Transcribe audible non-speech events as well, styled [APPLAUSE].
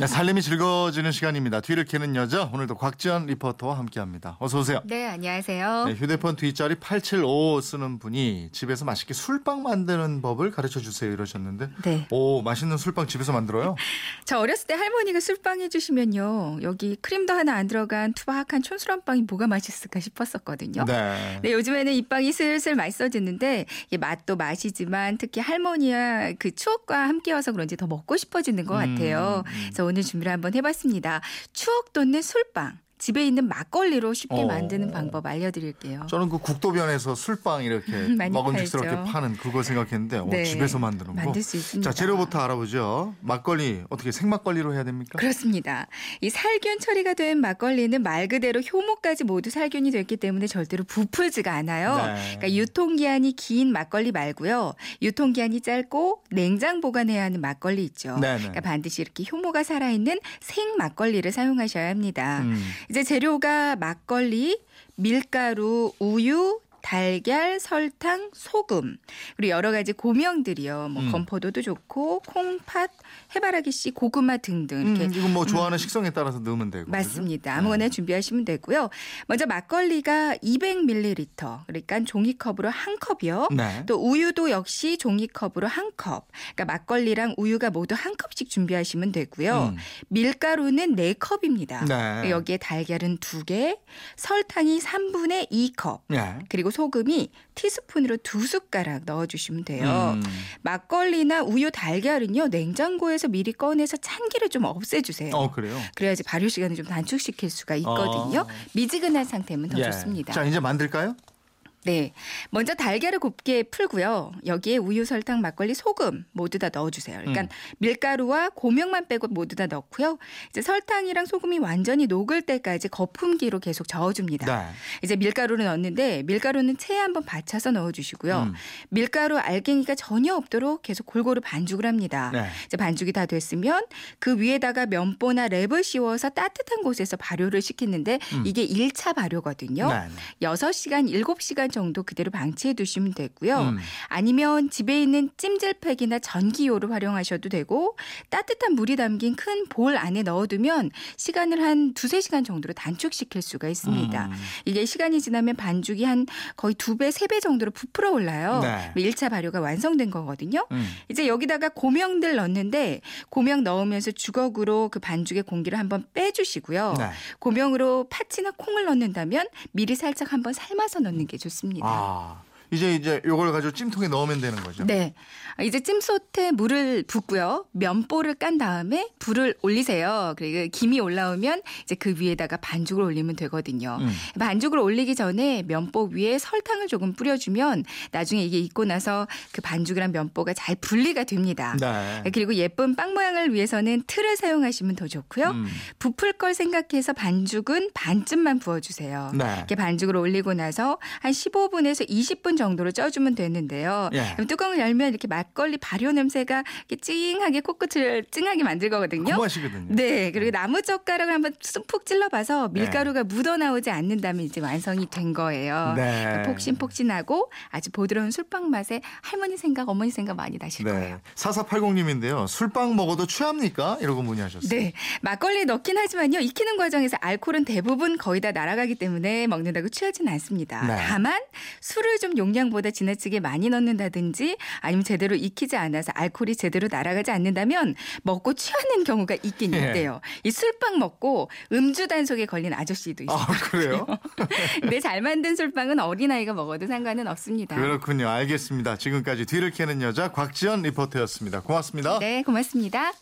네, 살림이 즐거워지는 시간입니다. 뒤를 캐는 여자 오늘도 곽지연 리포터와 함께합니다. 어서 오세요. 네, 안녕하세요. 네, 휴대폰 뒷자리 875 쓰는 분이 집에서 맛있게 술빵 만드는 법을 가르쳐 주세요 이러셨는데 네. 오 맛있는 술빵 집에서 만들어요? [LAUGHS] 저 어렸을 때 할머니가 술빵 해주시면요. 여기 크림도 하나 안 들어간 투박한 촌스러운 빵이 뭐가 맛있을까 싶었었거든요. 네. 네, 요즘에는 이 빵이 슬슬 맛있어지는데 이게 맛도 맛이지만 특히 할머니와 그 추억과 함께여서 그런지 더 먹고 싶어지는 것 같아요. 음, 음. 그래서 오늘 준비를 한번 해봤습니다. 추억 돋는 술빵. 집에 있는 막걸리로 쉽게 어. 만드는 방법 알려드릴게요. 저는 그 국도변에서 술빵 이렇게 [LAUGHS] 먹음직스럽게 팔죠. 파는 그거 생각했는데 어, 네, 집에서 만드는 거. 만들 수 있습니다. 자 재료부터 알아보죠. 막걸리 어떻게 생막걸리로 해야 됩니까? 그렇습니다. 이 살균 처리가 된 막걸리는 말 그대로 효모까지 모두 살균이 됐기 때문에 절대로 부풀지가 않아요. 네. 그러니까 유통기한이 긴 막걸리 말고요. 유통기한이 짧고 냉장 보관해야 하는 막걸리 있죠. 네네. 그러니까 반드시 이렇게 효모가 살아있는 생 막걸리를 사용하셔야 합니다. 음. 이제 재료가 막걸리, 밀가루, 우유, 달걀, 설탕, 소금 그리고 여러 가지 고명들이요. 뭐 음. 건포도도 좋고 콩팥, 해바라기 씨, 고구마 등등 이렇게 음, 이건 뭐 좋아하는 식성에 따라서 넣으면 되고. 맞습니다. 네. 아무거나 준비하시면 되고요. 먼저 막걸리가 200ml, 그러니까 종이컵으로 한 컵이요. 네. 또 우유도 역시 종이컵으로 한 컵. 그러니까 막걸리랑 우유가 모두 한 컵씩 준비하시면 되고요. 음. 밀가루는 네 컵입니다. 네. 여기에 달걀은 두 개, 설탕이 3분의 2컵, 네. 그리고 소금이 티스푼으로 두 숟가락 넣어주시면 돼요. 음. 막걸리나 우유, 달걀은요 냉장고에서 미리 꺼내서 찬기를 좀 없애주세요. 어 그래요. 그래야지 발효 시간을 좀 단축시킬 수가 있거든요. 어. 미지근한 상태면 더 예. 좋습니다. 자 이제 만들까요? 네. 먼저 달걀을 곱게 풀고요. 여기에 우유, 설탕, 막걸리, 소금 모두 다 넣어주세요. 그러니까 음. 밀가루와 고명만 빼고 모두 다 넣고요. 이제 설탕이랑 소금이 완전히 녹을 때까지 거품기로 계속 저어줍니다. 네. 이제 밀가루를 넣었는데 밀가루는 체에 한번 받쳐서 넣어주시고요. 음. 밀가루 알갱이가 전혀 없도록 계속 골고루 반죽을 합니다. 네. 이제 반죽이 다 됐으면 그 위에다가 면보나 랩을 씌워서 따뜻한 곳에서 발효를 시키는데 음. 이게 1차 발효거든요. 네. 네. 6시간, 7시간 정도 그대로 방치해 두시면 되고요. 음. 아니면 집에 있는 찜질팩이나 전기요를 활용하셔도 되고 따뜻한 물이 담긴 큰 볼 안에 넣어두면 시간을 한 두세 시간 정도로 단축시킬 수가 있습니다. 음. 이게 시간이 지나면 반죽이 한 거의 두 배, 세 배 정도로 부풀어 올라요. 네. 1차 발효가 완성된 거거든요. 음. 이제 여기다가 고명들 넣는데 고명 넣으면서 주걱으로 그 반죽의 공기를 한번 빼주시고요. 네. 고명으로 팥이나 콩을 넣는다면 미리 살짝 한번 삶아서 넣는 게 좋습니다. 아 이제 이제 요걸 가지고 찜통에 넣으면 되는 거죠. 네. 이제 찜솥에 물을 붓고요. 면보를 깐 다음에 불을 올리세요. 그리고 김이 올라오면 이제 그 위에다가 반죽을 올리면 되거든요. 음. 반죽을 올리기 전에 면보 위에 설탕을 조금 뿌려주면 나중에 이게 익고 나서 그 반죽이랑 면보가 잘 분리가 됩니다. 네. 그리고 예쁜 빵 모양을 위해서는 틀을 사용하시면 더 좋고요. 음. 부풀 걸 생각해서 반죽은 반쯤만 부어주세요. 네. 이렇게 반죽을 올리고 나서 한 15분에서 20분 정도로 쪄주면 되는데요. 예. 뚜껑을 열면 이렇게 막걸리 발효 냄새가 이렇게 찡하게 코끝을 찡하게 만들거든요. 그 맛이거든요. 네, 그리고 나무 젓가락을 한번 푹 찔러봐서 밀가루가 묻어 나오지 않는다면 이제 완성이 된 거예요. 네. 그러니까 폭신폭신하고 아주 부드러운 술빵 맛에 할머니 생각, 어머니 생각 많이 나실 네. 거예요. 4480님인데요. 술빵 먹어도 취합니까? 이러고 문의하셨어요. 네. 막걸리 넣긴 하지만요. 익히는 과정에서 알코올은 대부분 거의 다 날아가기 때문에 먹는다고 취하지는 않습니다. 네. 다만 술을 좀 용량보다 지나치게 많이 넣는다든지 아니면 제대로 익히지 않아서 알코올이 제대로 날아가지 않는다면 먹고 취하는 경우가 있긴 예. 있대요. 이 술빵 먹고 음주 단속에 걸린 아저씨도 있어요. 아 그래요? [LAUGHS] 근데 잘 만든 술빵은 어린아이가 먹어도 상관은 없습니다. 그렇군요. 알겠습니다. 지금까지 뒤를 캐는 여자 곽지연 리포터였습니다. 고맙습니다. 네, 고맙습니다.